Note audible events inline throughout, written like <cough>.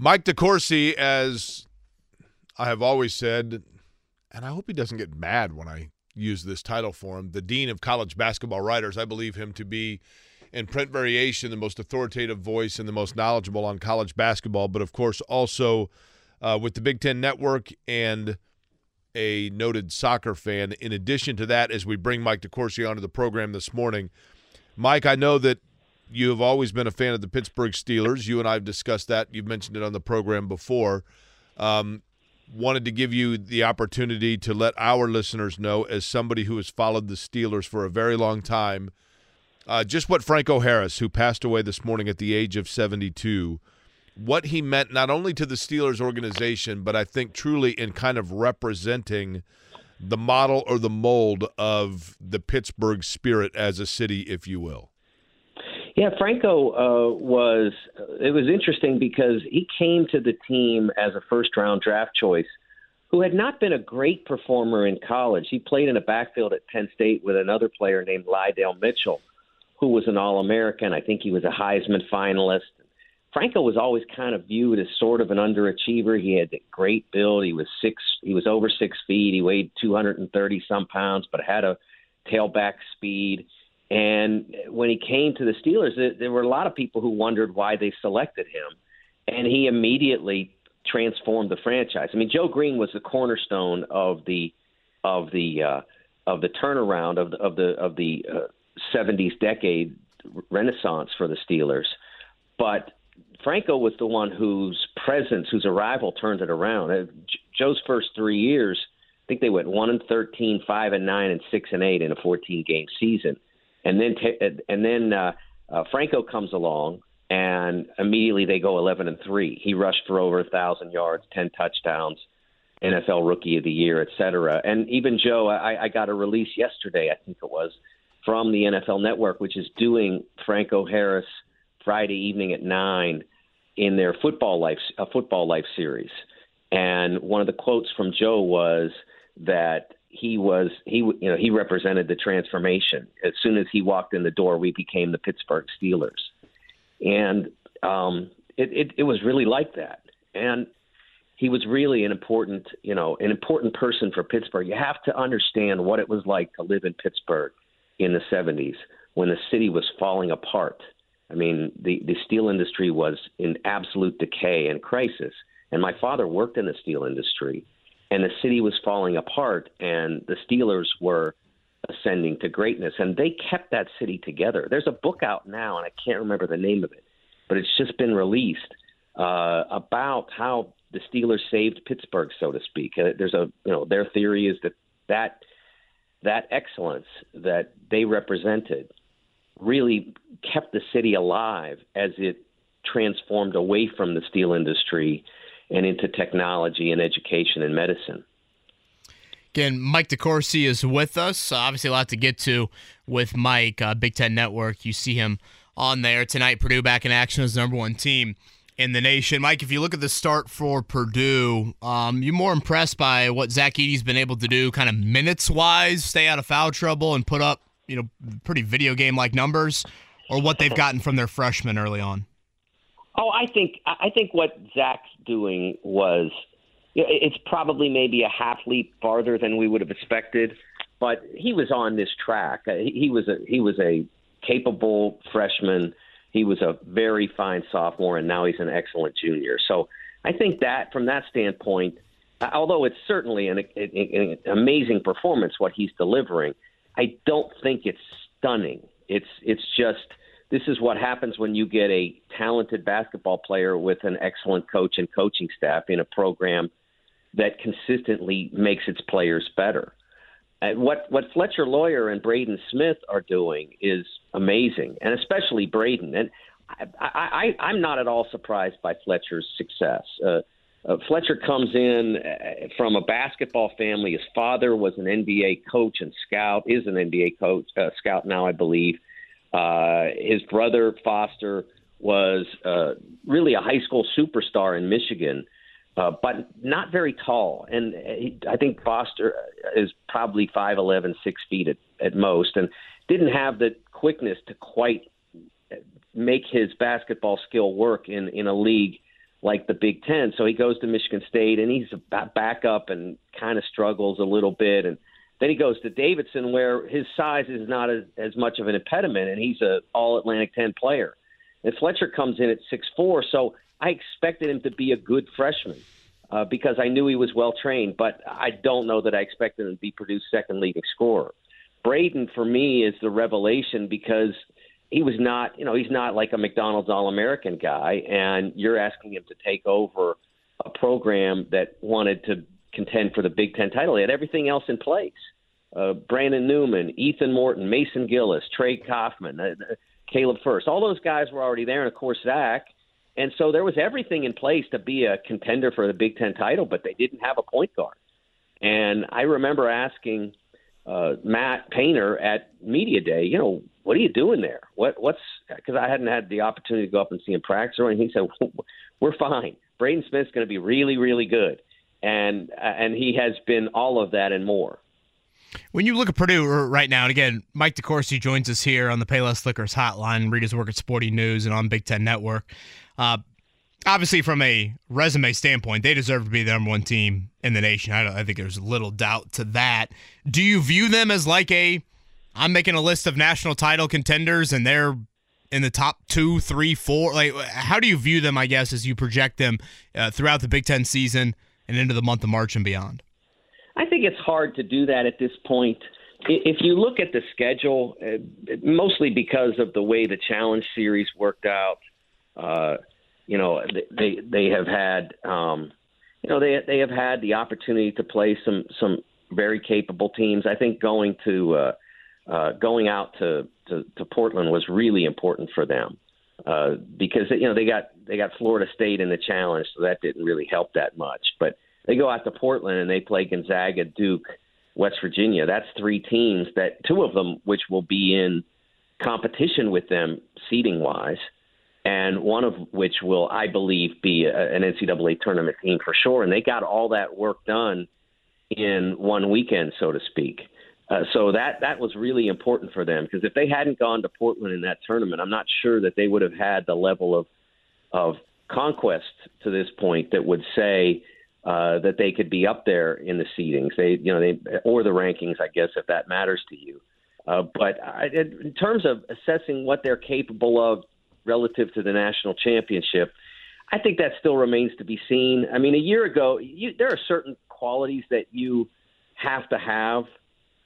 Mike DeCourcy, as I have always said, and I hope he doesn't get mad when I use this title for him, the Dean of College Basketball Writers. I believe him to be, in print variation, the most authoritative voice and the most knowledgeable on college basketball, but of course also uh, with the Big Ten Network and a noted soccer fan. In addition to that, as we bring Mike DeCourcy onto the program this morning, Mike, I know that you have always been a fan of the Pittsburgh Steelers. You and I have discussed that. You've mentioned it on the program before. Um, wanted to give you the opportunity to let our listeners know, as somebody who has followed the Steelers for a very long time, uh, just what Franco Harris, who passed away this morning at the age of 72, what he meant not only to the Steelers organization, but I think truly in kind of representing the model or the mold of the Pittsburgh spirit as a city, if you will. Yeah, Franco uh, was. It was interesting because he came to the team as a first round draft choice, who had not been a great performer in college. He played in a backfield at Penn State with another player named Lydell Mitchell, who was an All American. I think he was a Heisman finalist. Franco was always kind of viewed as sort of an underachiever. He had a great build. He was six. He was over six feet. He weighed 230 some pounds, but had a tailback speed and when he came to the Steelers, there were a lot of people who wondered why they selected him. And he immediately transformed the franchise. I mean, Joe Greene was the cornerstone of the of the uh, of the turnaround of the of the of the uh, 70s decade renaissance for the Steelers. But Franco was the one whose presence, whose arrival turned it around. Uh, Joe's first three years, I think they went one and 13, five and nine, and six and eight in a 14 game season and then t- and then uh, uh, Franco comes along, and immediately they go 11 and three. He rushed for over a thousand yards, 10 touchdowns, NFL Rookie of the Year, et cetera. And even Joe, I, I got a release yesterday, I think it was, from the NFL Network, which is doing Franco Harris Friday evening at nine in their football life a football life series. And one of the quotes from Joe was that he was he you know he represented the transformation. As soon as he walked in the door, we became the Pittsburgh Steelers, and um, it, it it was really like that. And he was really an important you know an important person for Pittsburgh. You have to understand what it was like to live in Pittsburgh in the 70s when the city was falling apart. I mean, the the steel industry was in absolute decay and crisis. And my father worked in the steel industry and the city was falling apart, and the Steelers were ascending to greatness, and they kept that city together. There's a book out now, and I can't remember the name of it, but it's just been released uh, about how the Steelers saved Pittsburgh, so to speak. Uh, there's a you know their theory is that that that excellence that they represented really kept the city alive as it transformed away from the steel industry and into technology and education and medicine. Again, Mike DeCourcy is with us. Uh, obviously, a lot to get to with Mike, uh, Big Ten Network. You see him on there tonight. Purdue back in action as number one team in the nation. Mike, if you look at the start for Purdue, um, you more impressed by what Zach Edey's been able to do, kind of minutes wise, stay out of foul trouble and put up, you know, pretty video game like numbers, or what they've gotten from their freshmen early on. Oh, I think I think what Zach's doing was it's probably maybe a half leap farther than we would have expected, but he was on this track. Uh, he was a he was a capable freshman. He was a very fine sophomore, and now he's an excellent junior. So I think that from that standpoint, although it's certainly an, an amazing performance what he's delivering, I don't think it's stunning. It's it's just this is what happens when you get a talented basketball player with an excellent coach and coaching staff in a program that consistently makes its players better. And what what Fletcher Loyer and Braden Smith are doing is amazing, and especially Braden. And I, I, I, I'm not at all surprised by Fletcher's success. Uh, uh, Fletcher comes in uh, from a basketball family. His father was an NBA coach and scout, is an NBA coach, uh, scout now, I believe. Uh, his brother Foster was uh, really a high school superstar in Michigan, uh, but not very tall. And he, I think Foster is probably 5'11", 6 feet at, at most, and didn't have the quickness to quite make his basketball skill work in in a league like the Big Ten. So he goes to Michigan State and he's a backup and kind of struggles a little bit. And then he goes to Davidson where his size is not as, as much of an impediment and he's a All Atlantic 10 player. And Fletcher comes in at six four, so I expected him to be a good freshman uh, because I knew he was well trained. But I don't know that I expected him to be Purdue's second leading scorer. Braden for me is the revelation because he was not, you know, he's not like a McDonald's All American guy, and you're asking him to take over a program that wanted to contend for the Big Ten title. He had everything else in place. Uh, Brandon Newman, Ethan Morton, Mason Gillis, Trey Kaufman, uh, Caleb Furst. all those guys were already there, and of course Zach. And so there was everything in place to be a contender for the Big Ten title, but they didn't have a point guard. And I remember asking uh, Matt Painter at media day, you know, what are you doing there? What what's because I hadn't had the opportunity to go up and see him practice or anything. He said, <laughs> we're fine. Braden Smith's going to be really really good, and and he has been all of that and more. When you look at Purdue right now, and again, Mike DeCourcy joins us here on the Payless Liquors hotline, read his work at Sporting News and on Big Ten Network. Uh, obviously, from a resume standpoint, they deserve to be the number one team in the nation. I, I think there's little doubt to that. Do you view them as like a I'm making a list of national title contenders and they're in the top two, three, four. Like, how do you view them? I guess as you project them uh, throughout the Big Ten season and into the month of March and beyond. I think it's hard to do that at this point. If you look at the schedule, uh, mostly because of the way the Challenge Series worked out, uh, you know they they have had um, you know they they have had the opportunity to play some some very capable teams. I think going to uh, uh, going out to, to, to Portland was really important for them uh, because you know they got they got Florida State in the challenge, so that didn't really help that much. But they go out to Portland and they play Gonzaga, Duke, West Virginia. That's three teams that two of them which will be in competition with them seeding wise, and one of which will, I believe, be a, an NCAA tournament team for sure. And they got all that work done in one weekend, so to speak. Uh, so that that was really important for them because if they hadn't gone to Portland in that tournament, I'm not sure that they would have had the level of of conquest to this point that would say uh, that they could be up there in the seedings. They, you know, they or the rankings, I guess, if that matters to you. Uh, but I, in terms of assessing what they're capable of relative to the national championship, I think that still remains to be seen. I mean, a year ago, you, there are certain qualities that you have to have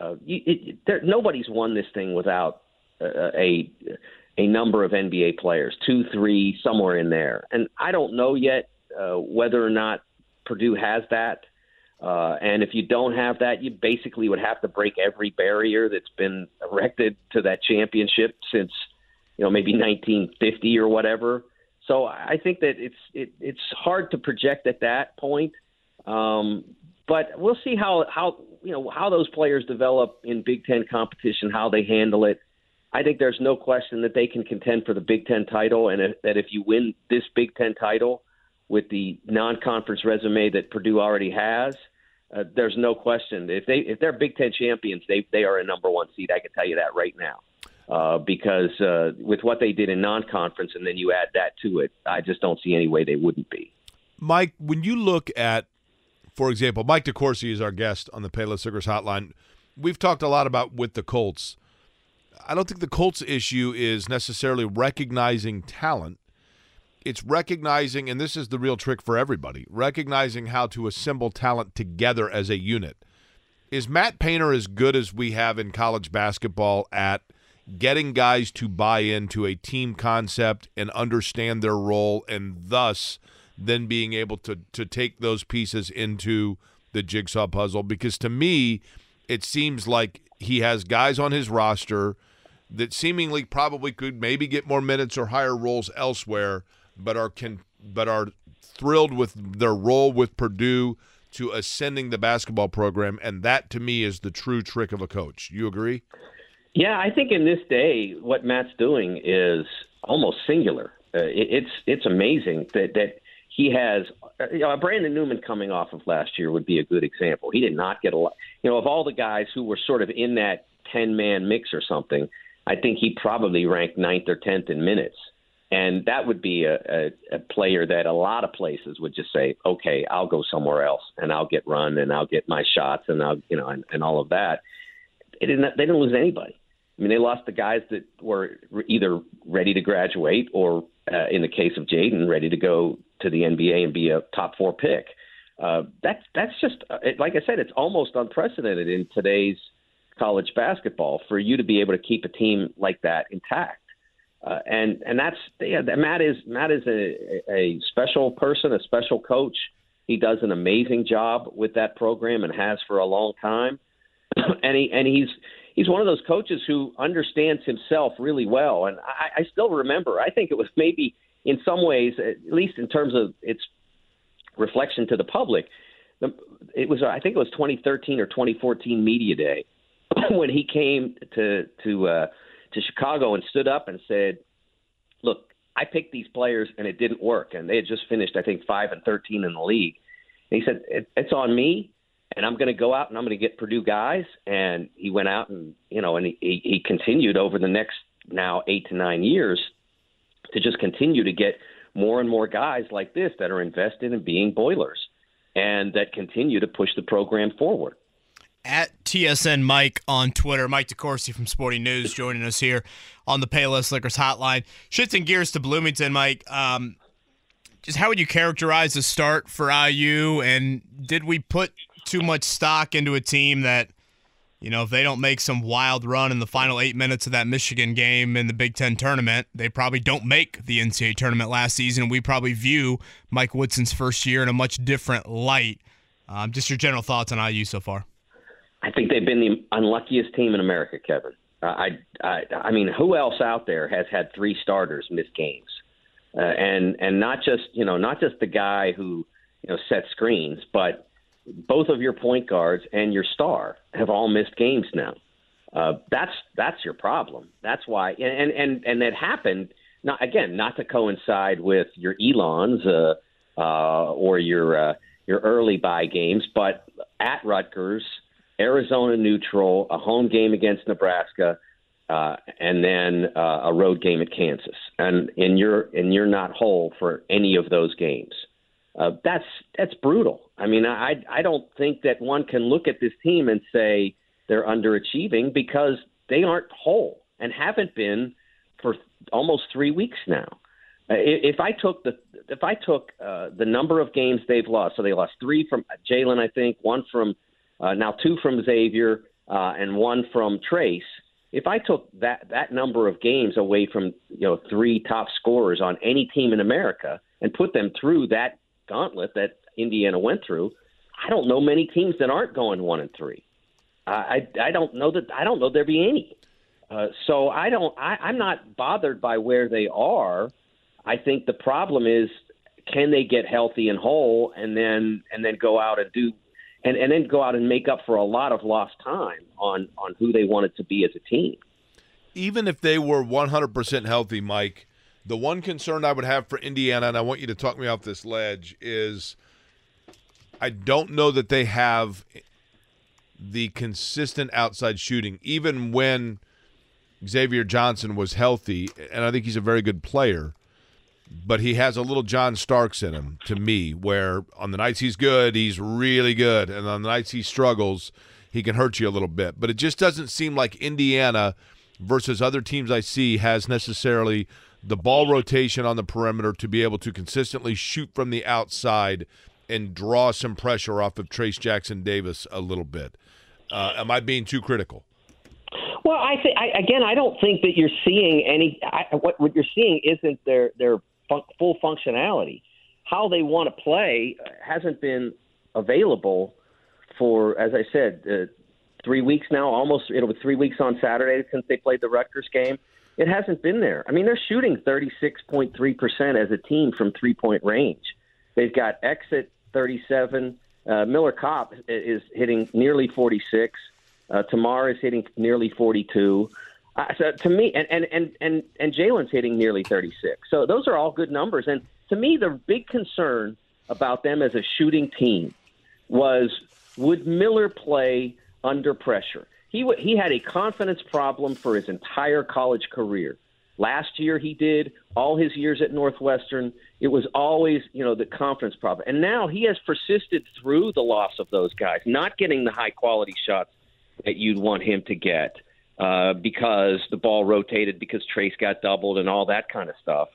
uh, it, there, nobody's won this thing without uh, a a number of NBA players, two, three, somewhere in there. And I don't know yet uh, whether or not Purdue has that. Uh, and if you don't have that, you basically would have to break every barrier that's been erected to that championship since, you know, maybe 1950 or whatever. So I think that it's it, it's hard to project at that point. Um, but we'll see how how you know how those players develop in Big Ten competition, how they handle it. I think there's no question that they can contend for the Big Ten title, and that if you win this Big Ten title with the non-conference resume that Purdue already has, uh, there's no question if they if they're Big Ten champions, they they are a number one seed. I can tell you that right now. Uh, because uh, with what they did in non-conference, and then you add that to it, I just don't see any way they wouldn't be. Mike, when you look at for example, Mike DeCourcy is our guest on the Payless Liquors Hotline. We've talked a lot about with the Colts. I don't think the Colts issue is necessarily recognizing talent. It's recognizing, and this is the real trick for everybody, recognizing how to assemble talent together as a unit. Is Matt Painter as good as we have in college basketball at getting guys to buy into a team concept and understand their role and thus – then being able to to take those pieces into the jigsaw puzzle because to me it seems like he has guys on his roster that seemingly probably could maybe get more minutes or higher roles elsewhere but are can but are thrilled with their role with Purdue to ascending the basketball program, and that to me is the true trick of a coach. You agree? Yeah, I think in this day, what Matt's doing is almost singular. Uh, it, it's it's amazing that that he has. You know, Brandon Newman coming off of last year would be a good example. He did not get a lot. You know, of all the guys who were sort of in that ten man mix or something, I think he probably ranked ninth or tenth in minutes. And that would be a, a, a player that a lot of places would just say, okay, I'll go somewhere else and I'll get run and I'll get my shots and I'll, you know, and, and all of that. They didn't, they didn't lose anybody. I mean, they lost the guys that were either ready to graduate or, uh, in the case of Jaden, ready to go to the NBA and be a top four pick. Uh, that's that's just uh, like I said, it's almost unprecedented in today's college basketball for you to be able to keep a team like that intact. Uh, and and that's yeah, Matt is Matt is a, a special person, a special coach. He does an amazing job with that program and has for a long time. <clears throat> and he and he's he's one of those coaches who understands himself really well. And I, I still remember. I think it was maybe in some ways, at least in terms of its reflection to the public, it was I think it was 2013 or 2014 media day <clears throat> when he came to to uh, to Chicago and stood up and said, "Look, I picked these players and it didn't work, and they had just finished I think five and 13 in the league." And he said, it, "It's on me." And I'm going to go out and I'm going to get Purdue guys. And he went out and you know, and he, he continued over the next now eight to nine years to just continue to get more and more guys like this that are invested in being boilers and that continue to push the program forward at TSN Mike on Twitter. Mike DeCourcy from Sporting News joining us here on the Payless Liquors Hotline. Shifting gears to Bloomington, Mike. Um, just how would you characterize the start for IU? And did we put too much stock into a team that, you know, if they don't make some wild run in the final eight minutes of that Michigan game in the Big Ten tournament, they probably don't make the NCAA tournament last season. We probably view Mike Woodson's first year in a much different light. Um, just your general thoughts on IU so far. I think they've been the unluckiest team in America, Kevin. Uh, I, I, I mean, who else out there has had three starters miss games, uh, and and not just you know not just the guy who you know set screens, but both of your point guards and your star have all missed games now. Uh, that's that's your problem. That's why, and and and that happened. Not again, not to coincide with your Elons uh, uh, or your uh, your early buy games, but at Rutgers Arizona neutral, a home game against Nebraska, uh, and then uh, a road game at Kansas, and and you're and you're not whole for any of those games. Uh, that's that's brutal. I mean, I I don't think that one can look at this team and say they're underachieving because they aren't whole and haven't been for almost three weeks now. Uh, if I took the if I took uh, the number of games they've lost, so they lost three from Jalen, I think, one from uh, now two from Xavier uh, and one from Trace. If I took that that number of games away from you know three top scorers on any team in America and put them through that gauntlet that Indiana went through, I don't know many teams that aren't going one and three. I I don't know that I don't know there be any. Uh, so I don't I, I'm not bothered by where they are. I think the problem is can they get healthy and whole and then and then go out and do and, and then go out and make up for a lot of lost time on, on who they wanted to be as a team. Even if they were 100% healthy, Mike, the one concern I would have for Indiana, and I want you to talk me off this ledge, is I don't know that they have the consistent outside shooting, even when Xavier Johnson was healthy, and I think he's a very good player but he has a little John Starks in him to me, where on the nights he's good, he's really good, and on the nights he struggles, he can hurt you a little bit. But it just doesn't seem like Indiana versus other teams I see has necessarily the ball rotation on the perimeter to be able to consistently shoot from the outside and draw some pressure off of Trace Jackson Davis a little bit. Uh, am I being too critical? Well, I think again, I don't think that you're seeing any. I, what what you're seeing isn't their their fun- full functionality. How they want to play hasn't been available for, as I said, uh, three weeks now. Almost it'll be three weeks on Saturday since they played the Rutgers game. It hasn't been there. I mean, they're shooting 36.3 percent as a team from three point range. They've got exit 37. Uh, Miller Kopp is hitting nearly 46. Uh, Tamar is hitting nearly 42. Uh, so to me, and and and and, and Jalen's hitting nearly 36. So those are all good numbers. And to me, the big concern about them as a shooting team was would Miller play under pressure? He w- he had a confidence problem for his entire college career. Last year he did. All his years at Northwestern, it was always you know the confidence problem. And now he has persisted through the loss of those guys, not getting the high quality shots that you'd want him to get uh, because the ball rotated, because Trace got doubled, and all that kind of stuff.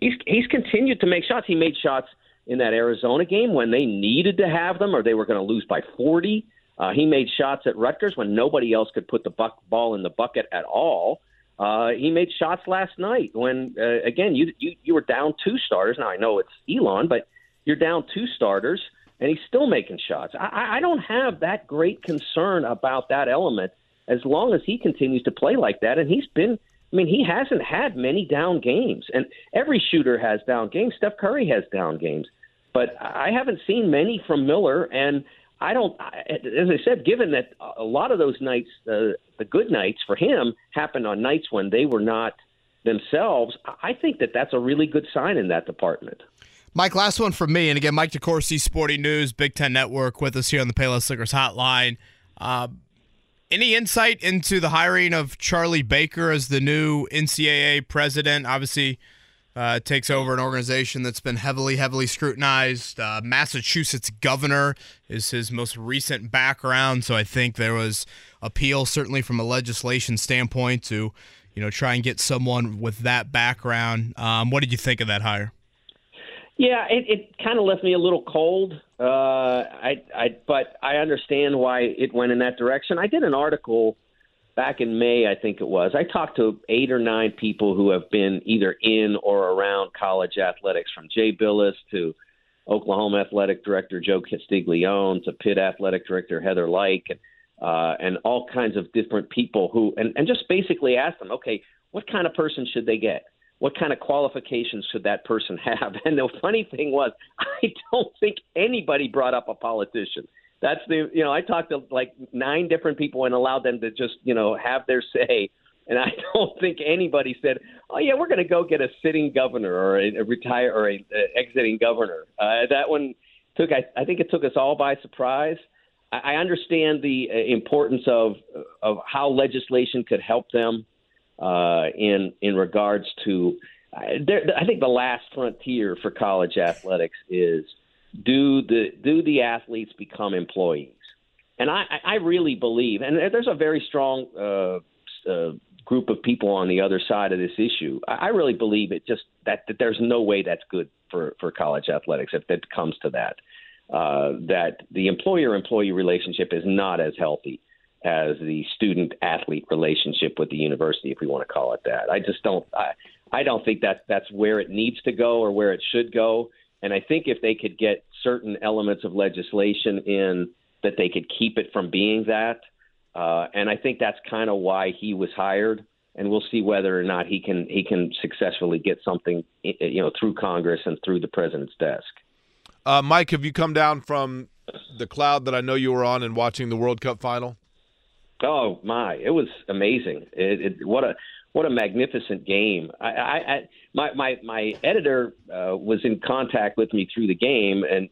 He's he's continued to make shots. He made shots in that Arizona game when they needed to have them, or they were going to lose by 40. Uh, he made shots at Rutgers when nobody else could put the buck, ball in the bucket at all. Uh, he made shots last night when, uh, again, you, you you were down two starters. Now I know it's Elon, but you're down two starters, and he's still making shots. I, I don't have that great concern about that element as long as he continues to play like that. And he's been, I mean, he hasn't had many down games, and every shooter has down games. Steph Curry has down games, but I haven't seen many from Miller, and I don't. As I said, given that a lot of those nights, uh, the good nights for him, happened on nights when they were not themselves. I think that that's a really good sign in that department. Mike, last one from me, and again, Mike DeCourcy, Sporting News, Big Ten Network, with us here on the Payless Liquors Hotline. Uh, any insight into the hiring of Charlie Baker as the new NCAA president? Obviously, uh, takes over an organization that's been heavily, heavily scrutinized. Uh, Massachusetts governor is his most recent background, so I think there was appeal, certainly from a legislation standpoint, to you know try and get someone with that background. Um, what did you think of that hire? Yeah, it, it kind of left me a little cold. Uh, I, I, but I understand why it went in that direction. I did an article back in May, I think it was. I talked to eight or nine people who have been either in or around college athletics, from Jay Bilas to Oklahoma athletic director Joe Castiglione to Pitt athletic director Heather Lyke, and, uh, and all kinds of different people who, and, and just basically asked them, okay, what kind of person should they get? what kind of qualifications should that person <laughs> have? And the funny thing was, <laughs> I don't think anybody brought up a politician. That's the you know I talked to like nine different people and allowed them to just you know have their say. And I <laughs> don't think anybody said, "Oh yeah, we're going to go get a sitting governor or a, a retire or a, a exiting governor." Uh, that one took I, I think it took us all by surprise. I, I understand the uh, importance of of how legislation could help them uh, in in regards to. I think the last frontier for college athletics is do the do the athletes become employees? And I, I really believe, and there's a very strong uh, uh, group of people on the other side of this issue. I really believe it just that, that there's no way that's good for, for college athletics if it comes to that. Uh, that the employer employee relationship is not as healthy as the student athlete relationship with the university, if we want to call it that. I just don't. I, I don't think that that's where it needs to go or where it should go. And I think if they could get certain elements of legislation in that they could keep it from being that. Uh, and I think that's kind of why he was hired. And we'll see whether or not he can he can successfully get something you know through Congress and through the president's desk. Uh, Mike, have you come down from the cloud that I know you were on and watching the World Cup final? Oh my, it was amazing. It, it, what a what a magnificent game. I, I, I my my my editor uh, was in contact with me through the game, and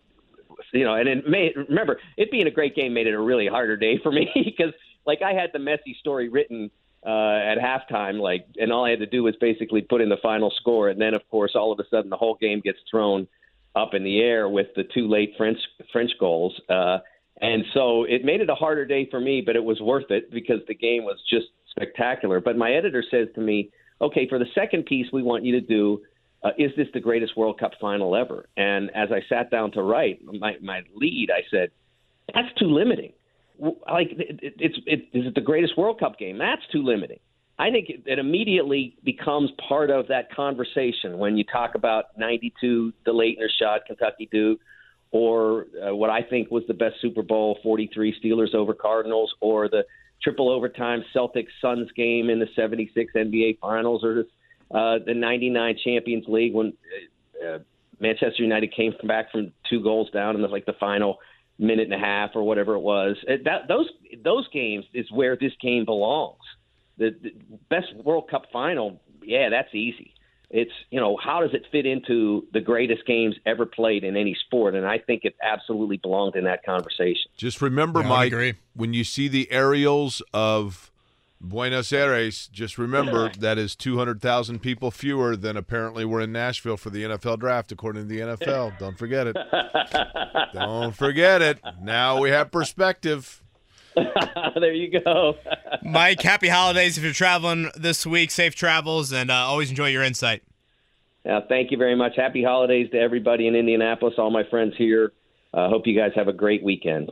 you know, and it made remember it being a great game made it a really harder day for me <laughs> because like I had the Messi story written uh, at halftime, like, and all I had to do was basically put in the final score, and then of course all of a sudden the whole game gets thrown up in the air with the two late French French goals. Uh, and so it made it a harder day for me, but it was worth it because the game was just spectacular. But my editor says to me, okay, for the second piece, we want you to do uh, is this the greatest World Cup final ever? And as I sat down to write my, my lead, I said, that's too limiting. Like, it, it, it's it, is it the greatest World Cup game? That's too limiting. I think it, it immediately becomes part of that conversation when you talk about 92, the Laettner shot, Kentucky Duke, or uh, what I think was the best Super Bowl 43 Steelers over Cardinals, or the triple overtime Celtics Suns game in the 76 NBA Finals, or uh, the 99 Champions League when uh, Manchester United came back from two goals down in the, like the final minute and a half or whatever it was. It, that those those games is where this game belongs. The, the best World Cup final, yeah, that's easy. It's you know how does it fit into the greatest games ever played in any sport, and I think it absolutely belonged in that conversation. Just remember, Yeah, Mike, agree. when you see the aerials of Buenos Aires, just remember that is 200,000 people fewer than apparently were in Nashville for the NFL draft, according to the NFL. Don't forget it. <laughs> Don't forget it. Now we have perspective. <laughs> there you go. <laughs> Mike, happy holidays if you're traveling this week. Safe travels, and uh, always enjoy your insight. Uh, thank you very much. Happy holidays to everybody in Indianapolis, all my friends here. Uh, hope you guys have a great weekend.